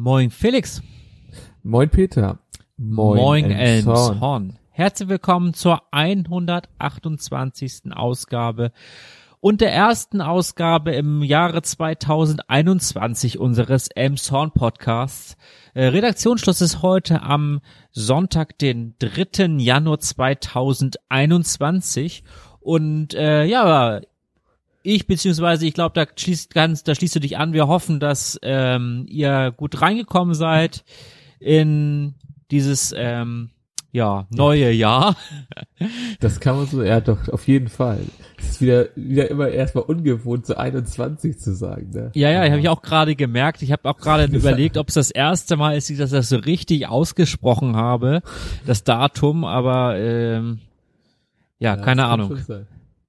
Moin Felix. Moin Peter. Moin, Moin Elmshorn. Herzlich willkommen zur 128. Ausgabe und der ersten Ausgabe im Jahre 2021 unseres Elmshorn Podcasts. Äh, Redaktionsschluss ist heute am Sonntag, den 3. Januar 2021 und äh, ja, ich beziehungsweise ich glaube, da schließt ganz, da schließt du dich an. Wir hoffen, dass ähm, ihr gut reingekommen seid in dieses ähm, ja neue Jahr. Das kann man so, ja doch auf jeden Fall. Es ist wieder wieder immer erstmal ungewohnt, so 21 zu sagen. Ne? Ja, ja, habe ich auch gerade gemerkt. Ich habe auch gerade überlegt, ob es das erste Mal ist, dass ich das so richtig ausgesprochen habe, das Datum. Aber ähm, ja, ja keine Ahnung.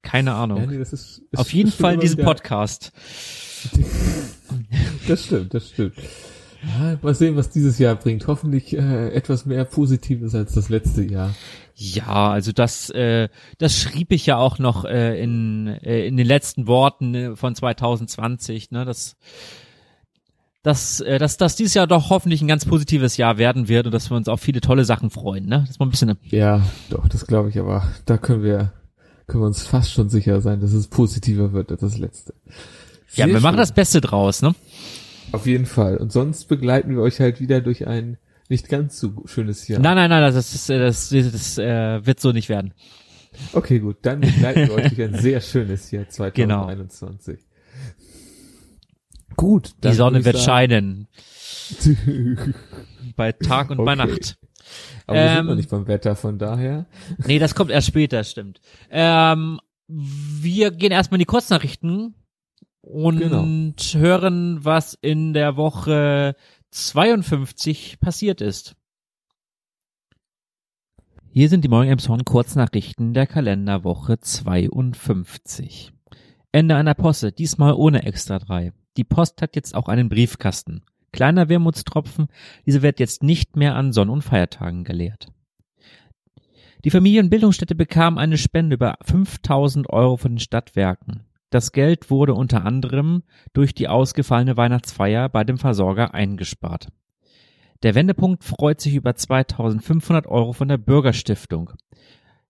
Keine Ahnung. Ja, nee, das ist, ist Auf jeden Fall in diesem Podcast. das stimmt, das stimmt. Ja, mal sehen, was dieses Jahr bringt. Hoffentlich äh, etwas mehr Positives als das letzte Jahr. Ja, also das, äh, das schrieb ich ja auch noch äh, in, äh, in den letzten Worten äh, von 2020. Ne, dass dass, äh, dass, dass dieses Jahr doch hoffentlich ein ganz positives Jahr werden wird und dass wir uns auf viele tolle Sachen freuen. Ne, das war ein bisschen. Ja, doch, das glaube ich. Aber da können wir können wir uns fast schon sicher sein, dass es positiver wird als das letzte. Sehr ja, wir schön. machen das Beste draus, ne? Auf jeden Fall. Und sonst begleiten wir euch halt wieder durch ein nicht ganz so schönes Jahr. Nein, nein, nein, das, ist, das, das, das äh, wird so nicht werden. Okay, gut, dann begleiten wir euch durch ein sehr schönes Jahr 2021. Genau. Gut. Die Sonne wird scheinen. bei Tag und okay. bei Nacht. Aber ähm, wir sind noch ähm, nicht beim Wetter, von daher. Nee, das kommt erst später, stimmt. Ähm, wir gehen erstmal in die Kurznachrichten und genau. hören, was in der Woche 52 passiert ist. Hier sind die Morgen Emshorn Kurznachrichten der Kalenderwoche 52. Ende einer Posse, diesmal ohne Extra 3. Die Post hat jetzt auch einen Briefkasten. Kleiner Wermutstropfen, diese wird jetzt nicht mehr an Sonn- und Feiertagen gelehrt. Die Familienbildungsstätte bekam eine Spende über 5000 Euro von den Stadtwerken. Das Geld wurde unter anderem durch die ausgefallene Weihnachtsfeier bei dem Versorger eingespart. Der Wendepunkt freut sich über 2500 Euro von der Bürgerstiftung.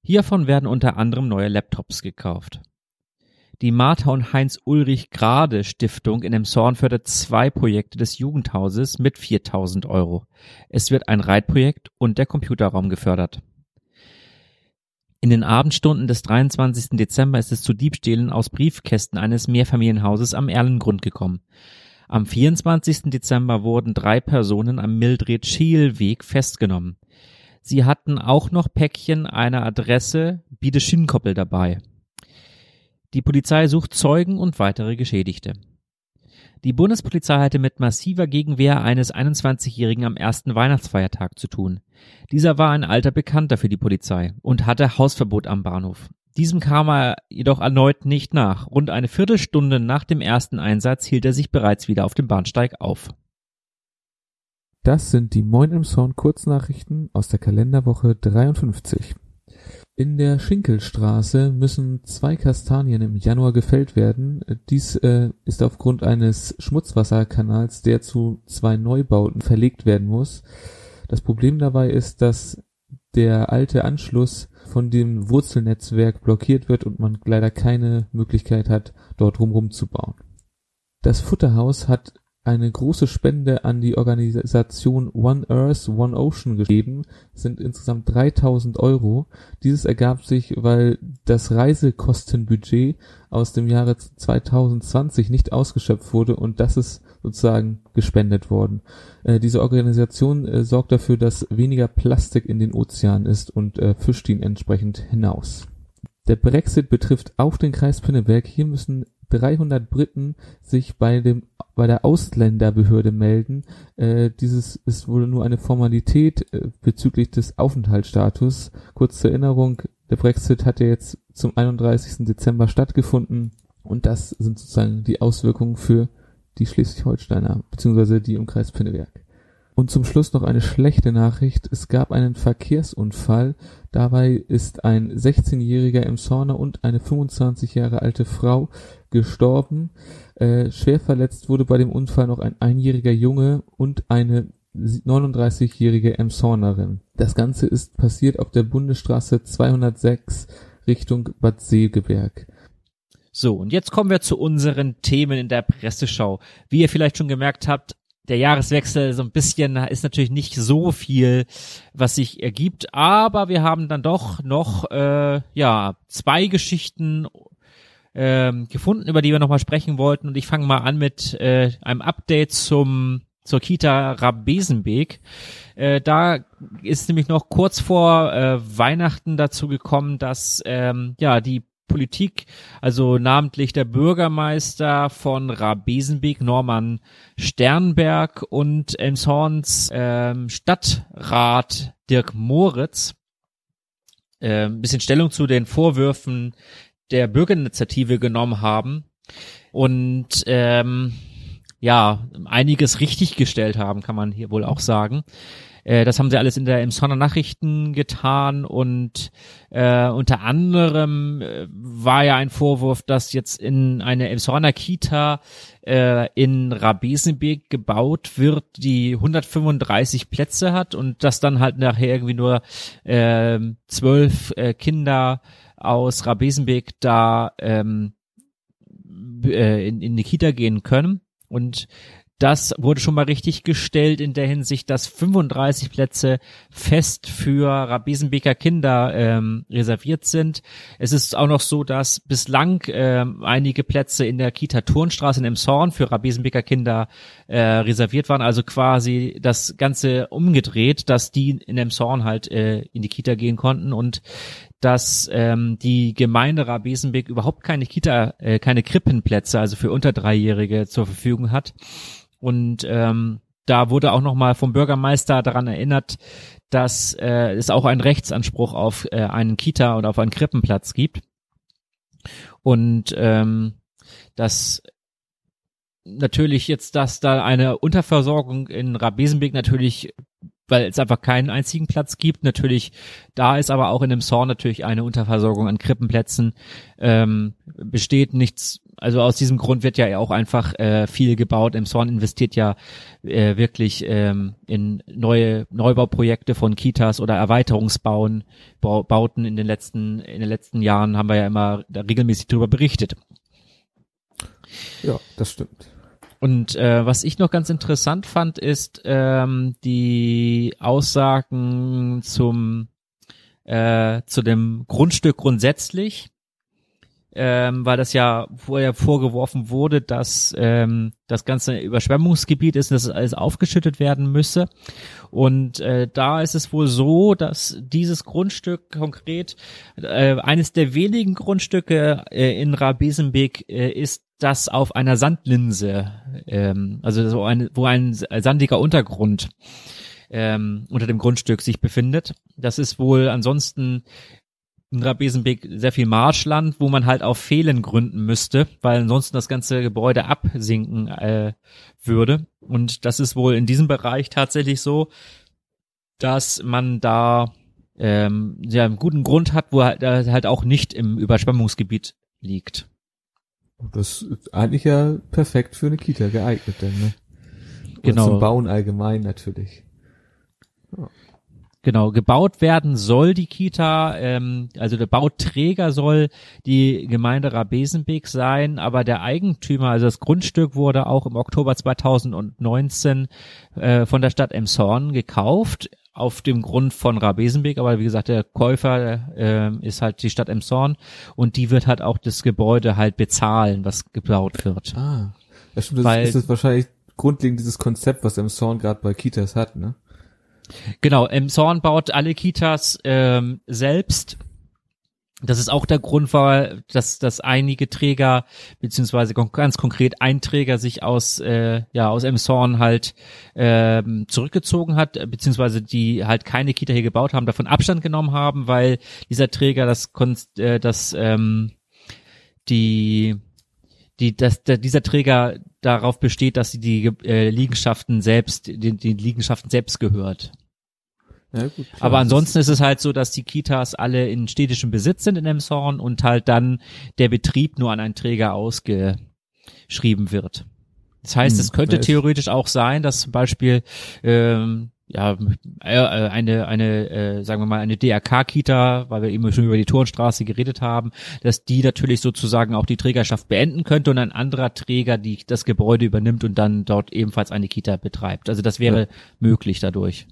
Hiervon werden unter anderem neue Laptops gekauft. Die Martha und Heinz Ulrich Grade Stiftung in Emshorn fördert zwei Projekte des Jugendhauses mit 4000 Euro. Es wird ein Reitprojekt und der Computerraum gefördert. In den Abendstunden des 23. Dezember ist es zu Diebstählen aus Briefkästen eines Mehrfamilienhauses am Erlengrund gekommen. Am 24. Dezember wurden drei Personen am Mildred-Schiel-Weg festgenommen. Sie hatten auch noch Päckchen einer Adresse Biede-Schienkoppel dabei. Die Polizei sucht Zeugen und weitere Geschädigte. Die Bundespolizei hatte mit massiver Gegenwehr eines 21-Jährigen am ersten Weihnachtsfeiertag zu tun. Dieser war ein alter Bekannter für die Polizei und hatte Hausverbot am Bahnhof. Diesem kam er jedoch erneut nicht nach. Rund eine Viertelstunde nach dem ersten Einsatz hielt er sich bereits wieder auf dem Bahnsteig auf. Das sind die Moin im Sound Kurznachrichten aus der Kalenderwoche 53. In der Schinkelstraße müssen zwei Kastanien im Januar gefällt werden. Dies äh, ist aufgrund eines Schmutzwasserkanals, der zu zwei Neubauten verlegt werden muss. Das Problem dabei ist, dass der alte Anschluss von dem Wurzelnetzwerk blockiert wird und man leider keine Möglichkeit hat, dort rumrum zu bauen. Das Futterhaus hat eine große Spende an die Organisation One Earth, One Ocean gegeben, sind insgesamt 3000 Euro. Dieses ergab sich, weil das Reisekostenbudget aus dem Jahre 2020 nicht ausgeschöpft wurde und das ist sozusagen gespendet worden. Äh, diese Organisation äh, sorgt dafür, dass weniger Plastik in den Ozeanen ist und äh, fischt ihn entsprechend hinaus. Der Brexit betrifft auch den Kreis Pinneberg. Hier müssen 300 Briten sich bei dem bei der Ausländerbehörde melden. Äh, dieses ist wohl nur eine Formalität äh, bezüglich des Aufenthaltsstatus. Kurz zur Erinnerung, der Brexit hat ja jetzt zum 31. Dezember stattgefunden und das sind sozusagen die Auswirkungen für die Schleswig-Holsteiner beziehungsweise die im Kreis Pinneberg. Und zum Schluss noch eine schlechte Nachricht. Es gab einen Verkehrsunfall. Dabei ist ein 16-jähriger Emshorner und eine 25 Jahre alte Frau gestorben. Äh, schwer verletzt wurde bei dem Unfall noch ein einjähriger Junge und eine 39-jährige Emshornerin. Das Ganze ist passiert auf der Bundesstraße 206 Richtung Bad Segeberg. So, und jetzt kommen wir zu unseren Themen in der Presseschau. Wie ihr vielleicht schon gemerkt habt, der Jahreswechsel so ein bisschen ist natürlich nicht so viel, was sich ergibt, aber wir haben dann doch noch äh, ja zwei Geschichten ähm, gefunden, über die wir nochmal sprechen wollten. Und ich fange mal an mit äh, einem Update zum zur Kita Rabesenbeek. Äh, da ist nämlich noch kurz vor äh, Weihnachten dazu gekommen, dass ähm, ja die Politik, also namentlich der Bürgermeister von Rabesenbeek, Norman Sternberg und Elmshorns ähm, Stadtrat Dirk Moritz, äh, ein bisschen Stellung zu den Vorwürfen der Bürgerinitiative genommen haben. Und ähm, ja, einiges richtig gestellt haben, kann man hier wohl auch sagen. Äh, das haben sie alles in der im Sonner Nachrichten getan und äh, unter anderem äh, war ja ein Vorwurf, dass jetzt in eine Emshorner Kita äh, in Rabesenbeek gebaut wird, die 135 Plätze hat und dass dann halt nachher irgendwie nur äh, zwölf äh, Kinder aus Rabesenbeek da ähm, äh, in, in die Kita gehen können. Und das wurde schon mal richtig gestellt in der Hinsicht, dass 35 Plätze fest für Rabesenbeker Kinder ähm, reserviert sind. Es ist auch noch so, dass bislang ähm, einige Plätze in der Kita Turnstraße in Emshorn für Rabesenbeker Kinder äh, reserviert waren. Also quasi das Ganze umgedreht, dass die in Emshorn halt äh, in die Kita gehen konnten und dass ähm, die Gemeinde Rabesenbeck überhaupt keine Kita, äh, keine Krippenplätze, also für unter Dreijährige zur Verfügung hat. Und ähm, da wurde auch nochmal vom Bürgermeister daran erinnert, dass äh, es auch einen Rechtsanspruch auf äh, einen Kita oder auf einen Krippenplatz gibt. Und ähm, dass natürlich jetzt, dass da eine Unterversorgung in Rabesenbeek natürlich weil es einfach keinen einzigen Platz gibt. Natürlich, da ist aber auch in dem Saw natürlich eine Unterversorgung an Krippenplätzen. Ähm, besteht nichts, also aus diesem Grund wird ja auch einfach äh, viel gebaut. Im Zorn investiert ja äh, wirklich ähm, in neue Neubauprojekte von Kitas oder Erweiterungsbauen, Bauten in den letzten, in den letzten Jahren haben wir ja immer regelmäßig darüber berichtet. Ja, das stimmt. Und äh, was ich noch ganz interessant fand, ist ähm, die Aussagen zum äh, zu dem Grundstück grundsätzlich, ähm, weil das ja vorher vorgeworfen wurde, dass ähm, das ganze Überschwemmungsgebiet ist dass alles aufgeschüttet werden müsse. Und äh, da ist es wohl so, dass dieses Grundstück konkret äh, eines der wenigen Grundstücke äh, in Rabesenbeek äh, ist, das auf einer Sandlinse, ähm, also so ein, wo ein sandiger Untergrund ähm, unter dem Grundstück sich befindet. Das ist wohl ansonsten in Rabesenbeek sehr viel Marschland, wo man halt auf Fehlen gründen müsste, weil ansonsten das ganze Gebäude absinken äh, würde. Und das ist wohl in diesem Bereich tatsächlich so, dass man da ähm, ja einen guten Grund hat, wo halt, halt auch nicht im Überschwemmungsgebiet liegt. Das ist eigentlich ja perfekt für eine Kita geeignet, denn, ne? Und genau. Zum Bauen allgemein natürlich. Ja. Genau, gebaut werden soll die Kita, ähm, also der Bauträger soll die Gemeinde Rabesenbeek sein, aber der Eigentümer, also das Grundstück wurde auch im Oktober 2019 äh, von der Stadt Emshorn gekauft auf dem Grund von Rabesenbeek, aber wie gesagt, der Käufer äh, ist halt die Stadt Emshorn und die wird halt auch das Gebäude halt bezahlen, was gebaut wird. Ah, ja stimmt, das Weil, ist das wahrscheinlich grundlegend dieses Konzept, was Emshorn gerade bei Kitas hat, ne? Genau, Emshorn baut alle Kitas ähm, selbst das ist auch der Grund war, dass, dass einige Träger, beziehungsweise ganz konkret ein Träger sich aus, äh, ja, aus Emshorn halt ähm, zurückgezogen hat, beziehungsweise die halt keine Kita hier gebaut haben, davon Abstand genommen haben, weil dieser Träger das, äh, das ähm, die die, dass der, dieser Träger darauf besteht, dass sie die äh, Liegenschaften selbst, den, den Liegenschaften selbst gehört. Ja, gut, Aber ansonsten ist es halt so, dass die Kitas alle in städtischem Besitz sind in Emshorn und halt dann der Betrieb nur an einen Träger ausgeschrieben wird. Das heißt, hm, es könnte theoretisch auch sein, dass zum Beispiel ähm, ja äh, äh eine eine äh, sagen wir mal eine DRK-Kita, weil wir eben schon über die Turnstraße geredet haben, dass die natürlich sozusagen auch die Trägerschaft beenden könnte und ein anderer Träger die das Gebäude übernimmt und dann dort ebenfalls eine Kita betreibt. Also das wäre ja. möglich dadurch.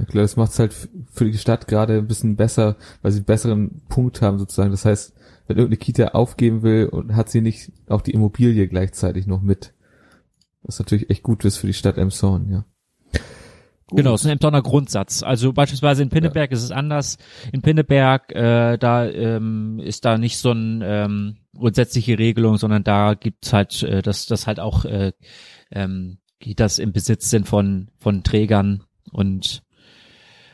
Ja klar, das macht es halt für die Stadt gerade ein bisschen besser, weil sie einen besseren Punkt haben sozusagen. Das heißt, wenn irgendeine Kita aufgeben will und hat sie nicht auch die Immobilie gleichzeitig noch mit. Was natürlich echt gut ist für die Stadt Emshorn, ja. Gut. Genau, es ist ein Emshorner Grundsatz. Also beispielsweise in Pinneberg ja. ist es anders. In Pinneberg, äh, da ähm, ist da nicht so eine ähm, grundsätzliche Regelung, sondern da gibt's halt, äh, dass das halt auch äh, ähm, das im Besitz sind von von Trägern und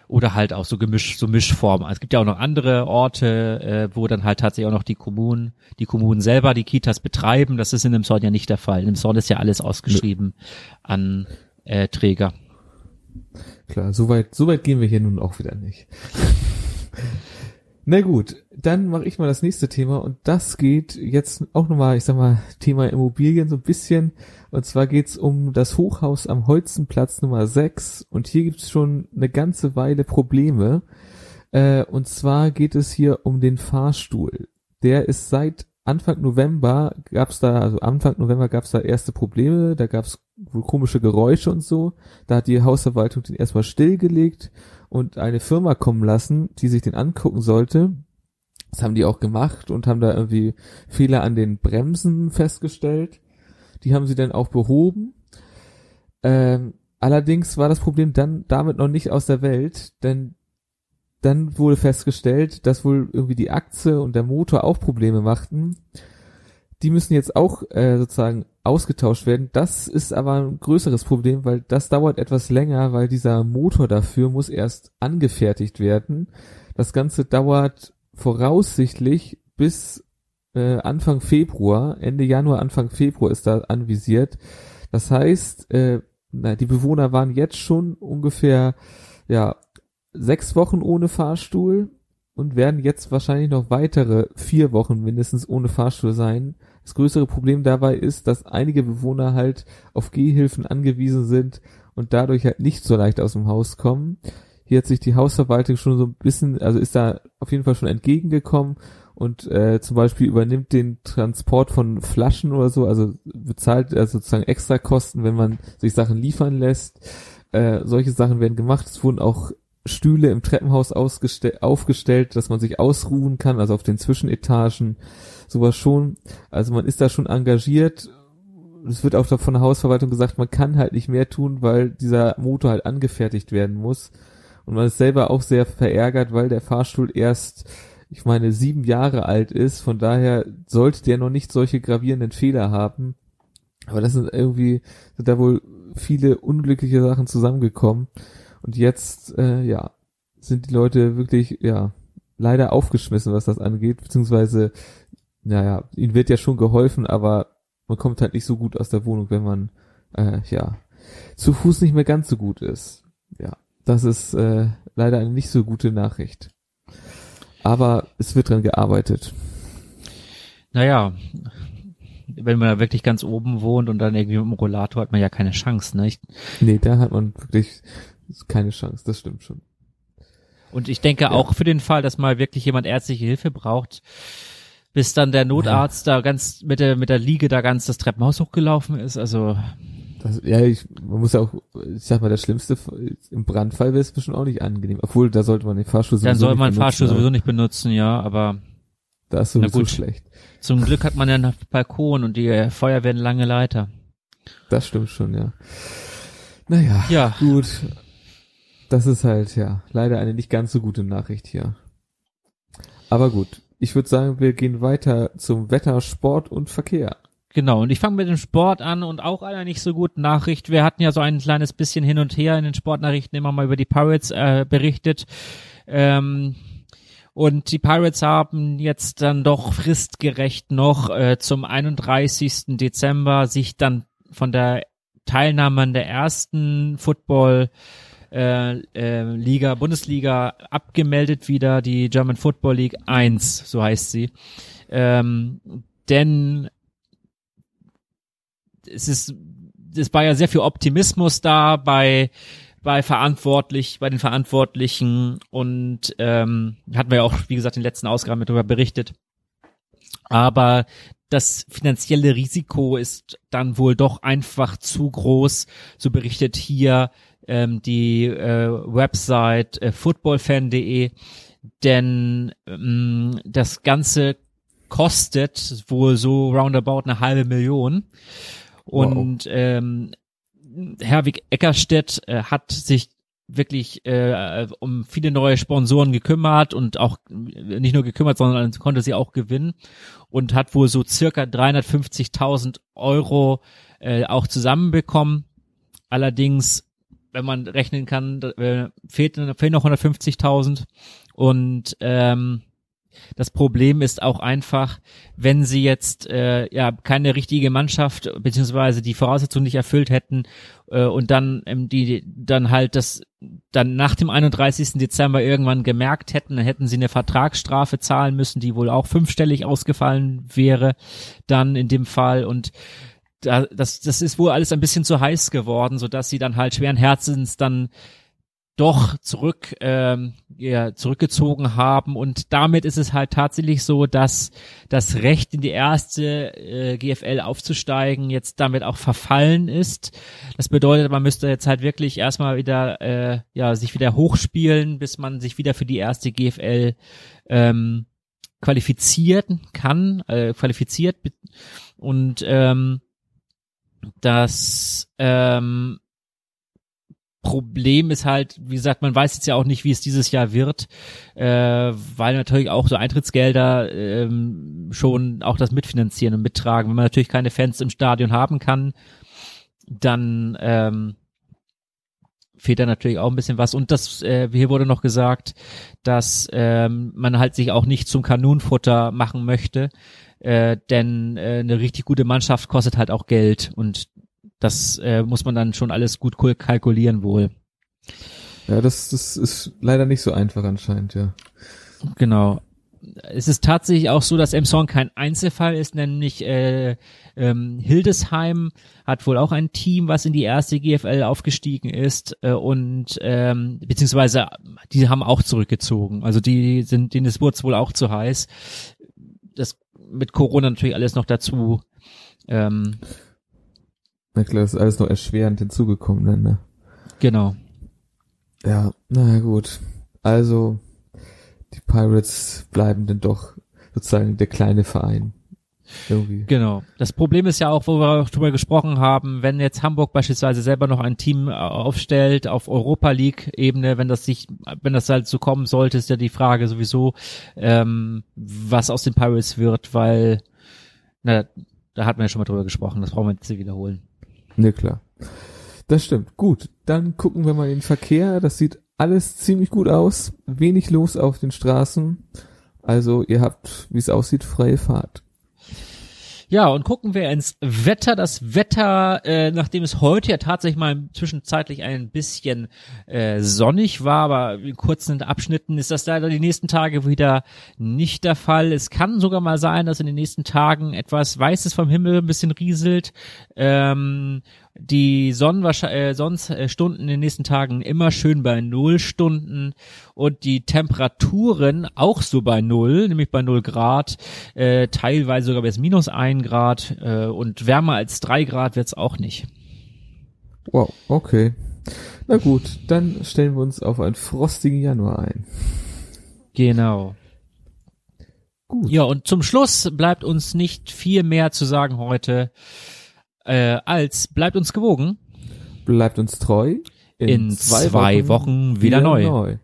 oder halt auch so Gemisch, so Mischformen. Also es gibt ja auch noch andere Orte, äh, wo dann halt tatsächlich auch noch die Kommunen, die Kommunen selber die Kitas betreiben. Das ist in dem Sort ja nicht der Fall. In dem Sort ist ja alles ausgeschrieben an äh, Träger. Klar, soweit, soweit gehen wir hier nun auch wieder nicht. Na gut, dann mache ich mal das nächste Thema und das geht jetzt auch nochmal, ich sag mal, Thema Immobilien so ein bisschen. Und zwar geht's um das Hochhaus am Holzenplatz Nummer 6 und hier gibt's schon eine ganze Weile Probleme. Äh, und zwar geht es hier um den Fahrstuhl. Der ist seit Anfang November gab's da, also Anfang November gab's da erste Probleme, da gab's komische Geräusche und so. Da hat die Hausverwaltung den erstmal stillgelegt und eine Firma kommen lassen, die sich den angucken sollte. Das haben die auch gemacht und haben da irgendwie Fehler an den Bremsen festgestellt. Die haben sie dann auch behoben. Ähm, allerdings war das Problem dann damit noch nicht aus der Welt, denn dann wurde festgestellt, dass wohl irgendwie die Achse und der Motor auch Probleme machten. Die müssen jetzt auch äh, sozusagen ausgetauscht werden. Das ist aber ein größeres Problem, weil das dauert etwas länger, weil dieser Motor dafür muss erst angefertigt werden. Das Ganze dauert voraussichtlich bis äh, Anfang Februar, Ende Januar, Anfang Februar ist da anvisiert. Das heißt, äh, na, die Bewohner waren jetzt schon ungefähr ja sechs Wochen ohne Fahrstuhl und werden jetzt wahrscheinlich noch weitere vier Wochen mindestens ohne Fahrstuhl sein. Das größere Problem dabei ist, dass einige Bewohner halt auf Gehhilfen angewiesen sind und dadurch halt nicht so leicht aus dem Haus kommen. Hier hat sich die Hausverwaltung schon so ein bisschen, also ist da auf jeden Fall schon entgegengekommen und äh, zum Beispiel übernimmt den Transport von Flaschen oder so, also bezahlt also sozusagen extra Kosten, wenn man sich Sachen liefern lässt. Äh, solche Sachen werden gemacht. Es wurden auch Stühle im Treppenhaus aufgestellt, dass man sich ausruhen kann, also auf den Zwischenetagen sowas schon. Also man ist da schon engagiert. Es wird auch von der Hausverwaltung gesagt, man kann halt nicht mehr tun, weil dieser Motor halt angefertigt werden muss. Und man ist selber auch sehr verärgert, weil der Fahrstuhl erst, ich meine, sieben Jahre alt ist. Von daher sollte der noch nicht solche gravierenden Fehler haben. Aber das sind irgendwie, sind da wohl viele unglückliche Sachen zusammengekommen. Und jetzt, äh, ja, sind die Leute wirklich, ja, leider aufgeschmissen, was das angeht, beziehungsweise naja, ihnen wird ja schon geholfen, aber man kommt halt nicht so gut aus der Wohnung, wenn man, äh, ja, zu Fuß nicht mehr ganz so gut ist. Ja, das ist äh, leider eine nicht so gute Nachricht. Aber es wird dran gearbeitet. Naja, wenn man wirklich ganz oben wohnt und dann irgendwie mit dem Rollator hat man ja keine Chance, ne? Ich, nee, da hat man wirklich keine Chance, das stimmt schon. Und ich denke ja. auch für den Fall, dass mal wirklich jemand ärztliche Hilfe braucht, bis dann der Notarzt ja. da ganz mit der mit der Liege da ganz das Treppenhaus hochgelaufen ist. Also das, ja, ich, man muss ja auch, ich sag mal, das Schlimmste im Brandfall wäre es bestimmt auch nicht angenehm. Obwohl, da sollte man den Fahrstuhl sowieso Dann soll man den Fahrstuhl sowieso nicht benutzen, ja, aber. Da ist sowieso gut. schlecht. Zum Glück hat man ja einen Balkon und die Feuer werden lange Leiter. Das stimmt schon, ja. Naja, ja. gut. Das ist halt, ja, leider eine nicht ganz so gute Nachricht hier. Aber gut, ich würde sagen, wir gehen weiter zum Wetter, Sport und Verkehr. Genau, und ich fange mit dem Sport an und auch einer nicht so guten Nachricht. Wir hatten ja so ein kleines bisschen hin und her in den Sportnachrichten immer mal über die Pirates äh, berichtet. Ähm, Und die Pirates haben jetzt dann doch fristgerecht noch äh, zum 31. Dezember sich dann von der Teilnahme an der ersten Football äh, äh, Liga, Bundesliga abgemeldet wieder, die German Football League 1, so heißt sie. Ähm, denn es ist, es war ja sehr viel Optimismus da bei bei verantwortlich, bei den Verantwortlichen und ähm, hatten wir ja auch, wie gesagt, in den letzten Ausgaben darüber berichtet. Aber das finanzielle Risiko ist dann wohl doch einfach zu groß. So berichtet hier ähm, die äh, Website äh, footballfan.de, denn ähm, das Ganze kostet wohl so roundabout eine halbe Million. Und wow. ähm, Herwig Eckerstedt äh, hat sich wirklich äh, um viele neue Sponsoren gekümmert und auch nicht nur gekümmert, sondern konnte sie auch gewinnen und hat wohl so circa 350.000 Euro äh, auch zusammenbekommen. Allerdings, wenn man rechnen kann, äh, fehlt, fehlen noch 150.000 und ähm, das Problem ist auch einfach, wenn sie jetzt äh, ja keine richtige Mannschaft beziehungsweise die Voraussetzungen nicht erfüllt hätten äh, und dann ähm, die dann halt das dann nach dem 31. Dezember irgendwann gemerkt hätten, dann hätten sie eine Vertragsstrafe zahlen müssen, die wohl auch fünfstellig ausgefallen wäre, dann in dem Fall und da, das, das ist wohl alles ein bisschen zu heiß geworden, so dass sie dann halt schweren Herzens dann doch zurück ähm, ja, zurückgezogen haben und damit ist es halt tatsächlich so, dass das Recht in die erste äh, GFL aufzusteigen jetzt damit auch verfallen ist. Das bedeutet, man müsste jetzt halt wirklich erstmal wieder äh, ja sich wieder hochspielen, bis man sich wieder für die erste GFL ähm, qualifizieren kann, äh, qualifiziert und ähm, das ähm, Problem ist halt, wie gesagt, man weiß jetzt ja auch nicht, wie es dieses Jahr wird, äh, weil natürlich auch so Eintrittsgelder ähm, schon auch das mitfinanzieren und mittragen. Wenn man natürlich keine Fans im Stadion haben kann, dann ähm, fehlt da natürlich auch ein bisschen was. Und das, äh, hier wurde noch gesagt, dass ähm, man halt sich auch nicht zum Kanonenfutter machen möchte, äh, denn äh, eine richtig gute Mannschaft kostet halt auch Geld und das äh, muss man dann schon alles gut kalkulieren wohl. Ja, das, das ist leider nicht so einfach anscheinend, ja. Genau. Es ist tatsächlich auch so, dass Emson kein Einzelfall ist, nämlich äh, ähm, Hildesheim hat wohl auch ein Team, was in die erste GFL aufgestiegen ist äh, und ähm, beziehungsweise die haben auch zurückgezogen. Also die sind, denen ist wohl auch zu heiß. Das mit Corona natürlich alles noch dazu. Ähm, na klar, das ist alles noch erschwerend hinzugekommen, ne? Genau. Ja, naja gut. Also, die Pirates bleiben denn doch sozusagen der kleine Verein. Irgendwie. Genau. Das Problem ist ja auch, wo wir auch drüber gesprochen haben, wenn jetzt Hamburg beispielsweise selber noch ein Team aufstellt auf Europa League Ebene, wenn das sich, wenn das halt so kommen sollte, ist ja die Frage sowieso, ähm, was aus den Pirates wird, weil, na, da hatten wir ja schon mal drüber gesprochen, das brauchen wir jetzt nicht wiederholen. Ne, klar. Das stimmt. Gut, dann gucken wir mal den Verkehr. Das sieht alles ziemlich gut aus. Wenig los auf den Straßen. Also ihr habt, wie es aussieht, freie Fahrt. Ja, und gucken wir ins Wetter. Das Wetter, äh, nachdem es heute ja tatsächlich mal zwischenzeitlich ein bisschen äh, sonnig war, aber in kurzen Abschnitten ist das leider die nächsten Tage wieder nicht der Fall. Es kann sogar mal sein, dass in den nächsten Tagen etwas Weißes vom Himmel ein bisschen rieselt. Ähm, die Sonnenstunden äh, sonst, äh, Stunden in den nächsten Tagen immer schön bei null Stunden und die Temperaturen auch so bei null, nämlich bei null Grad, äh, teilweise sogar bis minus ein Grad äh, und wärmer als drei Grad wird's auch nicht. Wow, okay. Na gut, dann stellen wir uns auf einen frostigen Januar ein. Genau. Gut. Ja, und zum Schluss bleibt uns nicht viel mehr zu sagen heute äh, als bleibt uns gewogen. Bleibt uns treu. In, in zwei, zwei, Wochen, Wochen wieder, wieder neu. neu.